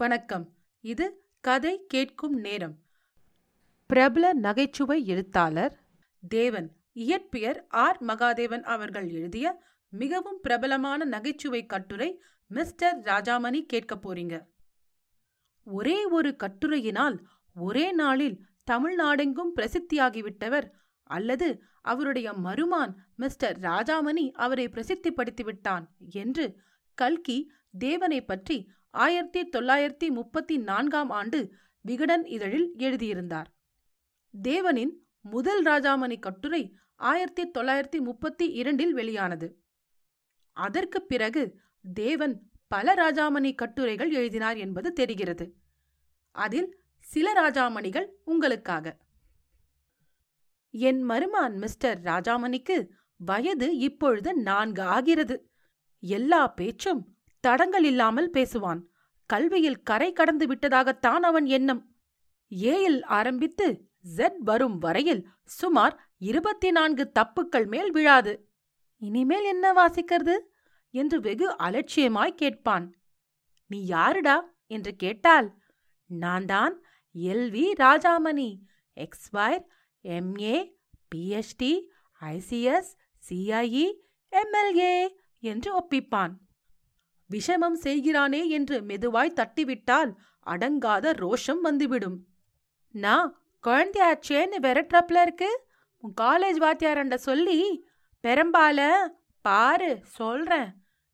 வணக்கம். இது கதை கேட்கும் நேரம். பிரபல நகைச்சுவை எழுத்தாளர் தேவன் இயற்பெயர் ஆர். மகாதேவன் அவர்கள் எழுதிய மிகவும் பிரபலமான நகைச்சுவை கட்டுரை மிஸ்டர் ராஜாமணி கேட்க போறீங்க. ஒரே ஒரு கட்டுரையினால் ஒரே நாளில் தமிழ்நாடெங்கும் பிரசித்தியாகிவிட்டவர் அல்லது அவருடைய மருமான் மிஸ்டர் ராஜாமணி அவரை பிரசித்திப்படுத்திவிட்டான் என்று கல்கி தேவனை பற்றி ஆயிரத்தி தொள்ளாயிரத்தி முப்பத்தி நான்காம் ஆண்டு விகடன் இதழில் எழுதியிருந்தார். தேவனின் முதல் ராஜாமணி கட்டுரை ஆயிரத்தி தொள்ளாயிரத்தி முப்பத்தி இரண்டில் வெளியானது. அதற்குப் பிறகு தேவன் பல ராஜாமணி கட்டுரைகள் எழுதினார் என்பது தெரிகிறது. அதில் சில ராஜாமணிகள் உங்களுக்காக. என் மருமான் மிஸ்டர் ராஜாமணிக்கு வயது இப்பொழுது நான்கு ஆகிறது. எல்லா பேச்சும் தடங்கள் இல்லாமல் பேசுவான். கல்வியில் கரை கடந்து விட்டதாகத்தான் அவன் எண்ணம். ஏயில் ஆரம்பித்து ஜெட் வரும் வரையில் சுமார் இருபத்தி நான்கு தப்புக்கள் மேல் விழாது. இனிமேல் என்ன வாசிக்கிறது? என்று வெகு அலட்சியமாய் கேட்பான். நீ யாருடா? என்று கேட்டால் நான் தான் L. We. Rajamani. எக்ஸ்வயர் MA PhD ICS CIE MLA என்று ஒப்பிப்பான். விஷமம் செய்கிறானே என்று மெதுவாய் தட்டிவிட்டால் அடங்காத ரோஷம் வந்துவிடும். நான் குழந்தையாச்சேன்னு விரட்டுறப்புல இருக்கு? உன் காலேஜ் வாத்தியாரண்ட சொல்லி பெரம்பால பாரு சொல்றேன்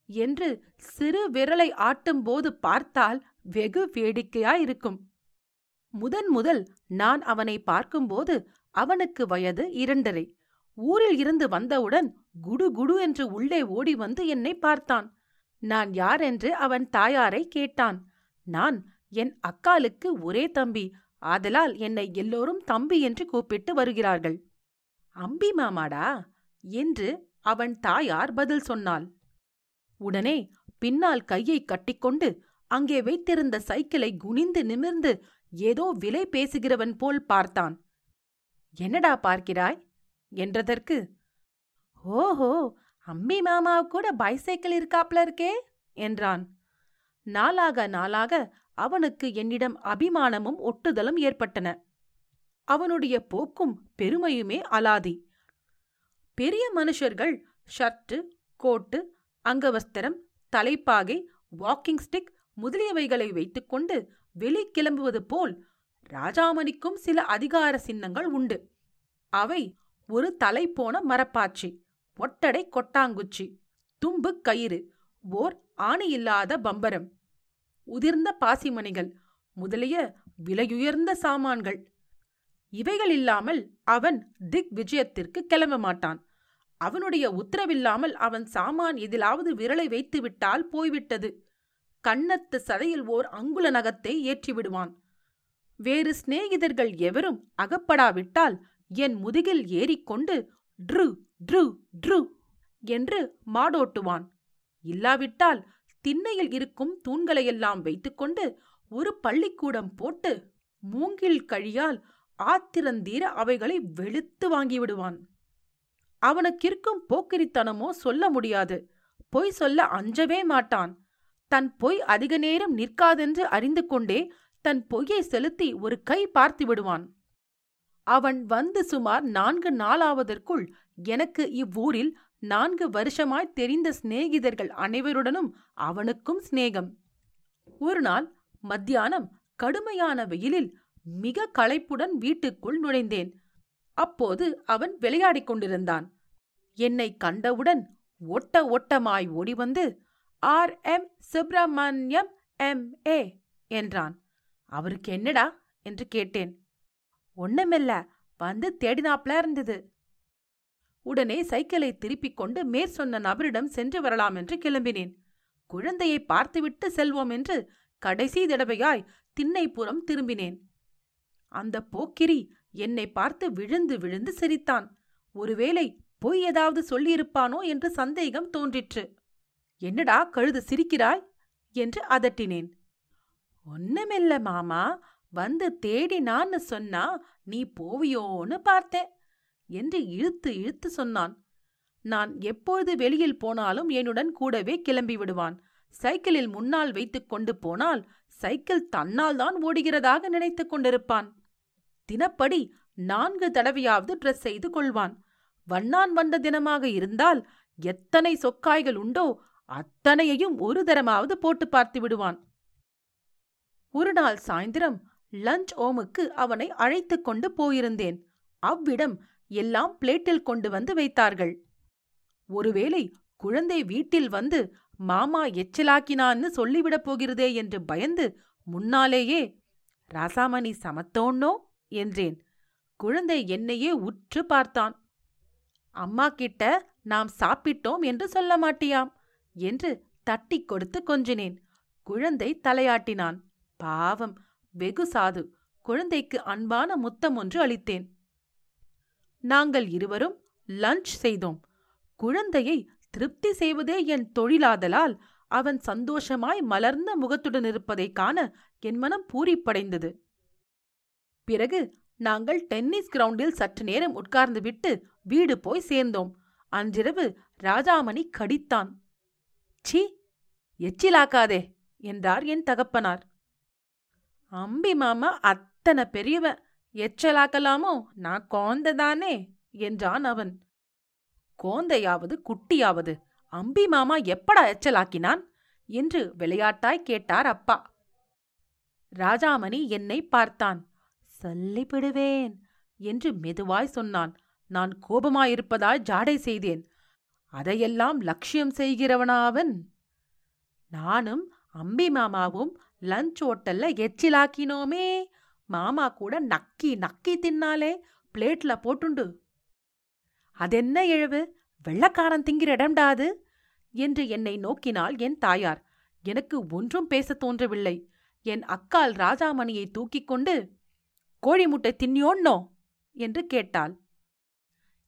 என்று சிறு விரலை ஆட்டும்போது பார்த்தால் வெகு வேடிக்கையாயிருக்கும். முதன் முதல் நான் அவனை பார்க்கும்போது அவனுக்கு வயது இரண்டரை. ஊரில் இருந்து வந்தவுடன் குடு குடு என்று உள்ளே ஓடி வந்து என்னை பார்த்தான். நான் யார் என்று அவன் தாயாரை கேட்டான். நான் என் அக்காளுக்கு ஒரே தம்பி ஆதலால் என்னை எல்லோரும் தம்பி என்று கூப்பிட்டு வருகிறார்கள். அம்பி மாமாடா என்று அவன் தாயார் பதில் சொன்னாள். உடனே பின்னால் கையை கட்டிக்கொண்டு அங்கே வைத்திருந்த சைக்கிளை குனிந்து நிமிர்ந்து ஏதோ விலை பேசுகிறவன் போல் பார்த்தான். என்னடா பார்க்கிறாய்? என்றதற்கு ஓஹோ அம்பி மாமா கூட பைசைக்கிள் இருக்காப்ல இருக்கே என்றான். நாளாக நாளாக அவனுக்கு என்னிடம் அபிமானமும் ஒட்டுதலும் ஏற்பட்டன. அவனுடைய போக்கும் பெருமையுமே அலாதி. பெரிய மனுஷர்கள் ஷர்ட்டு கோட்டு அங்கவஸ்திரம் தலைப்பாகை வாக்கிங் ஸ்டிக் முதலியவைகளை வைத்துக்கொண்டு வெளி கிளம்புவது போல் ராஜாமணிக்கும் சில அதிகார சின்னங்கள் உண்டு. அவை ஒரு தலைப்போன மரப்பாச்சி. ஒட்டடை கொட்டாங்குச்சி தும்பு கயிறு ஓர் ஆணியில்லாத பம்பரம். உதிர்ந்த பாசிமணிகள் முதலிய விலையுயர்ந்த சாமான்கள். இவைகள் இல்லாமல் அவன் திக் விஜயத்திற்கு கிளம்ப மாட்டான். அவனுடைய உத்தரவில்லாமல் அவன் சாமான் எதிலாவது விரலை வைத்து விட்டால் போய்விட்டது. கண்ணத்து சதையில் ஓர் அங்குல நகத்தை ஏற்றிவிடுவான் வேறு சிநேகிதர்கள் எவரும் அகப்படாவிட்டால் என் முதுகில் ஏறிக்கொண்டு ட்ரு ட்ரு ட்ரு என்று மாடோட்டுவான். இல்லாவிட்டால் திண்ணையில் இருக்கும் தூண்களையெல்லாம் வைத்துக்கொண்டு ஒரு பள்ளிக்கூடம் போட்டு மூங்கில் கழியால் ஆத்திரந்தீர அவைகளை வெளுத்து வாங்கிவிடுவான். அவனுக்கிருக்கும் போக்கிரித்தனமோ சொல்ல முடியாது. பொய் சொல்ல அஞ்சவே மாட்டான். தன் பொய் அதிக நேரம் நிற்காதென்று அறிந்து கொண்டே தன் பொய்யை செலுத்தி ஒரு கை பார்த்து விடுவான். அவன் வந்து சுமார் நான்கு நாளாவதற்குள் எனக்கு இவ்வூரில் நான்கு வருஷமாய் தெரிந்த சிநேகிதர்கள் அனைவருடனும் அவனுக்கும் சிநேகம். ஒரு நாள் மத்தியானம் கடுமையான வெயிலில் மிக களைப்புடன் வீட்டுக்குள் நுழைந்தேன். அப்போது அவன் விளையாடிக் கொண்டிருந்தான். என்னை கண்டவுடன் ஒட்ட ஒட்டமாய் ஓடிவந்து R. M. Subramaniam M. A. என்றான். அவருக்கு என்னடா? என்று கேட்டேன். ஒண்ணுமில்ல வந்து தேடினாப்ல இருந்தது. உடனே சைக்கிளை திருப்பிக் கொண்டு மேற் சொன்ன நபரிடம் சென்று வரலாம் என்று கிளம்பினேன். குழந்தையை பார்த்துவிட்டு செல்வோம் என்று கடைசி தடவையாய் திண்ணைப்புறம் திரும்பினேன். அந்த போக்கிரி என்னை பார்த்து விழுந்து விழுந்து சிரித்தான். ஒருவேளை பொய் ஏதாவது சொல்லியிருப்பானோ என்று சந்தேகம் தோன்றிற்று. என்னடா கழுது சிரிக்கிறாய்? என்று அதட்டினேன். ஒன்னுமில்ல மாமா வந்து தேடினான்னு சொன்னா நீ போவியோன்னு பார்த்தேன் என்று இழுத்து இழுத்து சொன்னான். நான் எப்பொழுது வெளியில் போனாலும் என்னுடன் கூடவே கிளம்பி விடுவான். சைக்கிளில் முன்னால் வைத்துக் கொண்டு போனால் சைக்கிள் தன்னால் தான் ஓடுகிறதாக நினைத்துக் கொண்டிருப்பான். தினப்படி நான்கு தடவையாவது ட்ரெஸ் செய்து கொள்வான். வண்ணான் வந்த தினமாக இருந்தால் எத்தனை சொக்காய்கள் உண்டோ அத்தனையையும் ஒரு தரமாவது போட்டு பார்த்து விடுவான். ஒரு நாள் சாயந்திரம் லஞ்ச் ஓமுக்கு அவனை அழைத்துக் கொண்டு போயிருந்தேன். அவ்விடம் எல்லாம் பிளேட்டில் கொண்டு வந்து வைத்தார்கள். ஒருவேளை குழந்தை வீட்டில் வந்து மாமா எச்சிலாக்கினான்னு சொல்லிவிடப் போகிறதே என்று பயந்து முன்னாலேயே ராசாமணி சமத்தோன்னோ என்றேன். குழந்தை என்னையே உற்று பார்த்தான். அம்மா கிட்ட நாம் சாப்பிட்டோம் என்று சொல்ல மாட்டியாம் என்று தட்டிக் கொடுத்து கொஞ்சினேன். குழந்தை தலையாட்டினான். பாவம் வெகு சாது. குழந்தைக்கு அன்பான முத்தம் ஒன்று அளித்தேன். நாங்கள் இருவரும் லஞ்ச் செய்தோம். குழந்தையை திருப்தி செய்வதே என் தொழிலாதலால் அவன் சந்தோஷமாய் மலர்ந்த முகத்துடன் இருப்பதைக் காண என் மனம் பூரிப்படைந்தது. பிறகு நாங்கள் டென்னிஸ் கிரவுண்டில் சற்று நேரம் உட்கார்ந்துவிட்டு வீடு போய் சேர்ந்தோம். அன்றிரவு ராஜாமணி கடித்தான். சி எச்சிலாக்காதே என்றார் என் தகப்பனார். அம்பி மாமா அத்தனை பெரியவன் எச்சலாக்கலாமோ? நான் கோந்ததானே என்றான் அவன். கோந்தையாவது குட்டியாவது? அம்பி மாமா எப்படா எச்சலாக்கினான்? என்று விளையாட்டாய் கேட்டார் அப்பா. ராஜாமணி என்னை பார்த்தான். சொல்லிவிடுவேன் என்று மெதுவாய் சொன்னான். நான் கோபமாயிருப்பதாய் ஜாடை செய்தேன். அதையெல்லாம் லட்சியம் செய்கிறவனா அவன் நானும் அம்பி மாமாவும் லஞ்ச் ஹோட்டல்ல எச்சிலாக்கினோமே. மாமா கூட நக்கி நக்கி தின்னாலே பிளேட்ல போட்டுண்டு. அதென்ன எழவு வெள்ளக்காரன் திங்கிற இடம்டாது என்று என்னை நோக்கினாள் என் தாயார். எனக்கு ஒன்றும் பேசத் தோன்றவில்லை. என் அக்கால் ராஜாமணியை தூக்கிக் கொண்டு கோழி முட்டை தின்னியோன்னோ? என்று கேட்டாள்.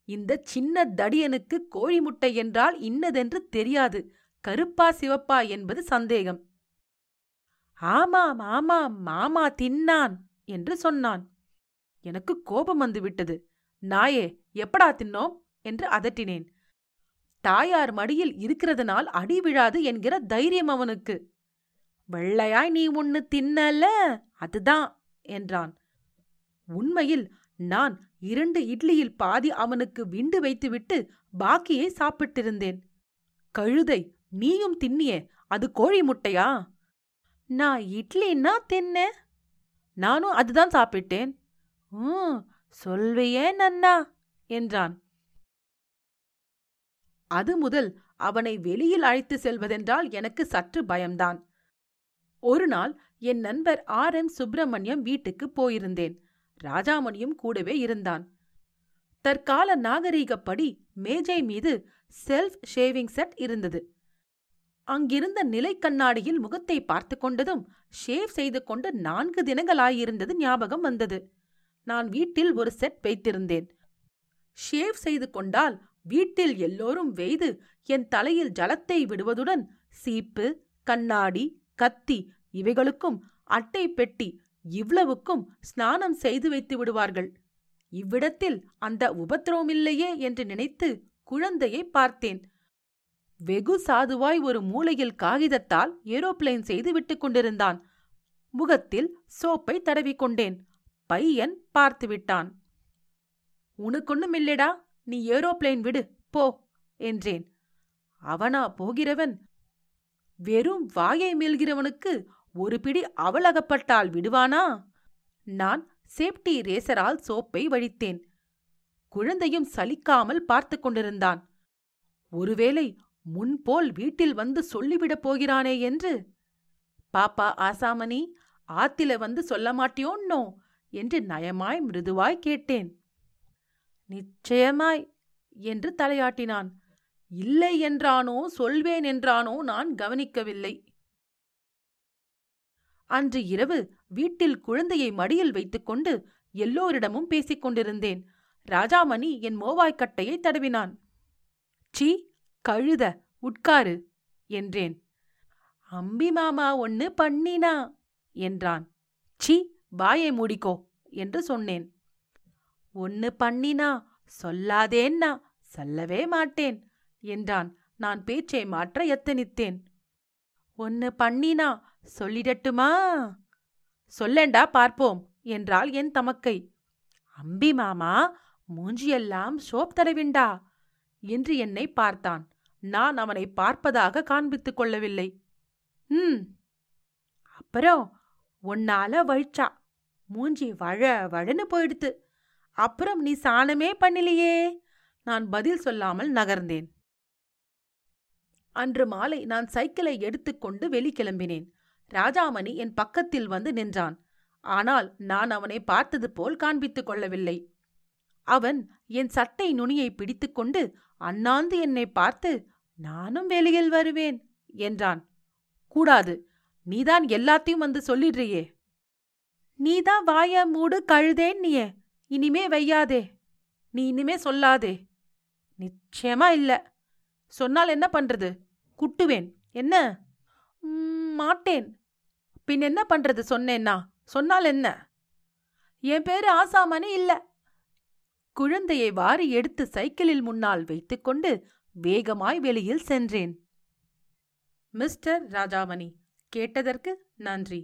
இந்த சின்ன தடியனுக்கு கோழி முட்டை என்றால் இன்னதென்று தெரியாது. கருப்பா சிவப்பா என்பது சந்தேகம். ஆமாம் ஆமாம் மாமா தின்னான் என்று சொன்னான். எனக்கு கோபம் வந்துவிட்டது நாயே எப்படா தின்னோம்? என்று அதட்டினேன். தாயார் மடியில் இருக்கிறதுனால் அடி விழாது என்கிற தைரியம் அவனுக்கு. வெள்ளையாய் நீ ஒன்னு தின்னல அதுதான் என்றான். உண்மையில் நான் இரண்டு இட்லியில் பாதி அவனுக்கு விண்டு வைத்துவிட்டு பாக்கியை சாப்பிட்டிருந்தேன். கழுதை நீயும் தின்னியே அது கோழி முட்டையா? நான் இட்லின்னா தின்னேன் நானும் அதுதான் சாப்பிட்டேன். ம் சொல்வையே நன்னா என்றான். அது முதல் அவனை வெளியில் அழைத்து செல்வதென்றால் எனக்கு சற்று பயம்தான். ஒரு நாள் என் நண்பர் ஆர். எம். சுப்பிரமணியம் வீட்டுக்கு போயிருந்தேன். ராஜாமணியும் கூடவே இருந்தான். தற்கால நாகரீகப்படி மேஜை மீது செல்ஃப் ஷேவிங் செட் இருந்தது. அங்கிருந்த நிலை கண்ணாடியில் முகத்தை பார்த்து கொண்டதும் ஷேவ் செய்து கொண்டு நான்கு தினங்களாயிருந்தது ஞாபகம் வந்தது. நான் வீட்டில் ஒரு செட் வைத்திருந்தேன். ஷேவ் செய்து கொண்டால் வீட்டில் எல்லோரும் வெய்து என் தலையில் ஜலத்தை விடுவதுடன் சீப்பு கண்ணாடி கத்தி இவைகளுக்கும் அட்டை பெட்டி இவ்வளவுக்கும் ஸ்நானம் செய்து வைத்து விடுவார்கள். இவ்விடத்தில் அந்த உபத்திரவமில்லையே என்று நினைத்து குழந்தையை பார்த்தேன். வெகு சாதுவாய் ஒரு மூலையில் காகிதத்தால் ஏரோப்ளேன் செய்து விட்டுக் கொண்டிருந்தான். முகத்தில் சோப்பை தடவிக்கொண்டேன் பையன் பார்த்து விட்டான். உனக்கொன்னும் இல்லடா. நீ ஏரோப்ளேன் விடு. போ என்றேன். அவனா போகிறவன்? வெறும் வாயை மீள்கிறவனுக்கு ஒரு பிடி அவலகப்பட்டால் விடுவானா? நான் சேப்டி ரேசரால் சோப்பை வழித்தேன். குழந்தையும் சலிக்காமல் பார்த்து கொண்டிருந்தான். ஒருவேளை முன்போல் வீட்டில் வந்து சொல்லிவிடப் போகிறானே என்று. பாப்பா ஆசாமணி ஆத்தில வந்து சொல்ல மாட்டியோன்னோ என்று நயமாய் மிருதுவாய் கேட்டேன். நிச்சயமாய் என்று தலையாட்டினான். இல்லை என்றானோ சொல்வேன் என்றானோ நான் கவனிக்கவில்லை. அன்று இரவு வீட்டில் குழந்தையை மடியில் வைத்துக்கொண்டு எல்லோரிடமும் பேசிக் கொண்டிருந்தேன். ராஜாமணி என் மோவாய்க்கட்டையை தடவினான். சீ கழுத உட்காரு என்றேன். அம்பி மாமா ஒன்னு பண்ணினா என்றான். சி வாயை மூடிக்கோ என்று சொன்னேன். ஒன்னு பண்ணினா சொல்லாதேன்னா சொல்லவே மாட்டேன் என்றான். நான் பேச்சை மாற்ற எத்தனித்தேன். ஒன்னு பண்ணினா சொல்லிடட்டுமா? சொல்லேண்டா பார்ப்போம் என்றாள் என் தமக்கை. அம்பி மாமா மூஞ்சியெல்லாம் சோப் தடவிண்டா என்று என்னை பார்த்தான். நான் அவனை பார்ப்பதாக காண்பித்துக் கொள்ளவில்லை. ம் அப்புறம் உன்னால வழிச்சா. மூஞ்சி வழ வழன்னு போயிடுத்து. அப்புறம் நீ சாணமே பண்ணலையே. நான் பதில் சொல்லாமல் நகர்ந்தேன். அன்று மாலை நான் சைக்கிளை எடுத்துக்கொண்டு வெளிக்கிளம்பினேன் ராஜாமணி என் பக்கத்தில் வந்து நின்றான். ஆனால் நான் அவனை பார்த்தது போல் காண்பித்துக் கொள்ளவில்லை. அவன் என் சட்டை நுனியை பிடித்துக்கொண்டு அண்ணாந்து என்னை பார்த்து நானும் வெளியில் வருவேன் என்றான். கூடாது நீதான் எல்லாத்தையும் வந்து சொல்லிடுறியே. நீதான் வாய மூடு கழுதேன் நீயே இனிமே வையாதே நீ இனிமே சொல்லாதே. நிச்சயமா இல்ல. சொன்னால் என்ன பண்றது? குட்டுவேன். என்ன? மாட்டேன். பின் என்ன பண்றது? சொன்னேன்னா சொன்னால் என்ன? என் பேரு ஆசாமணி இல்ல. குழந்தையை வாரி எடுத்து சைக்கிளில் முன்னால் வைத்துக்கொண்டு வேகமாய் வெளியில் சென்றேன். மிஸ்டர் ராஜாமணி கேட்டதற்கு நன்றி.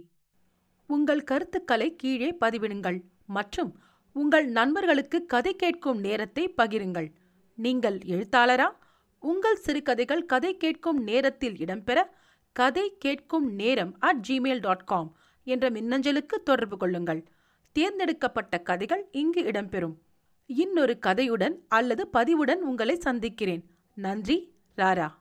உங்கள் கருத்துக்களை கீழே பதிவிடுங்கள் மற்றும் உங்கள் நண்பர்களுக்கு கதை கேட்கும் நேரத்தை பகிருங்கள். நீங்கள் எழுத்தாளரா? உங்கள் சிறுகதைகள் கதை கேட்கும் நேரத்தில் இடம்பெற கதை கேட்கும் நேரம் அட் ஜிமெயில் டாட் காம் என்ற மின்னஞ்சலுக்கு தொடர்பு கொள்ளுங்கள். தேர்ந்தெடுக்கப்பட்ட கதைகள் இங்கு இடம்பெறும். இன்னொரு கதையுடன் அல்லது பதிவுடன் உங்களை சந்திக்கிறேன். நன்றி ராரா.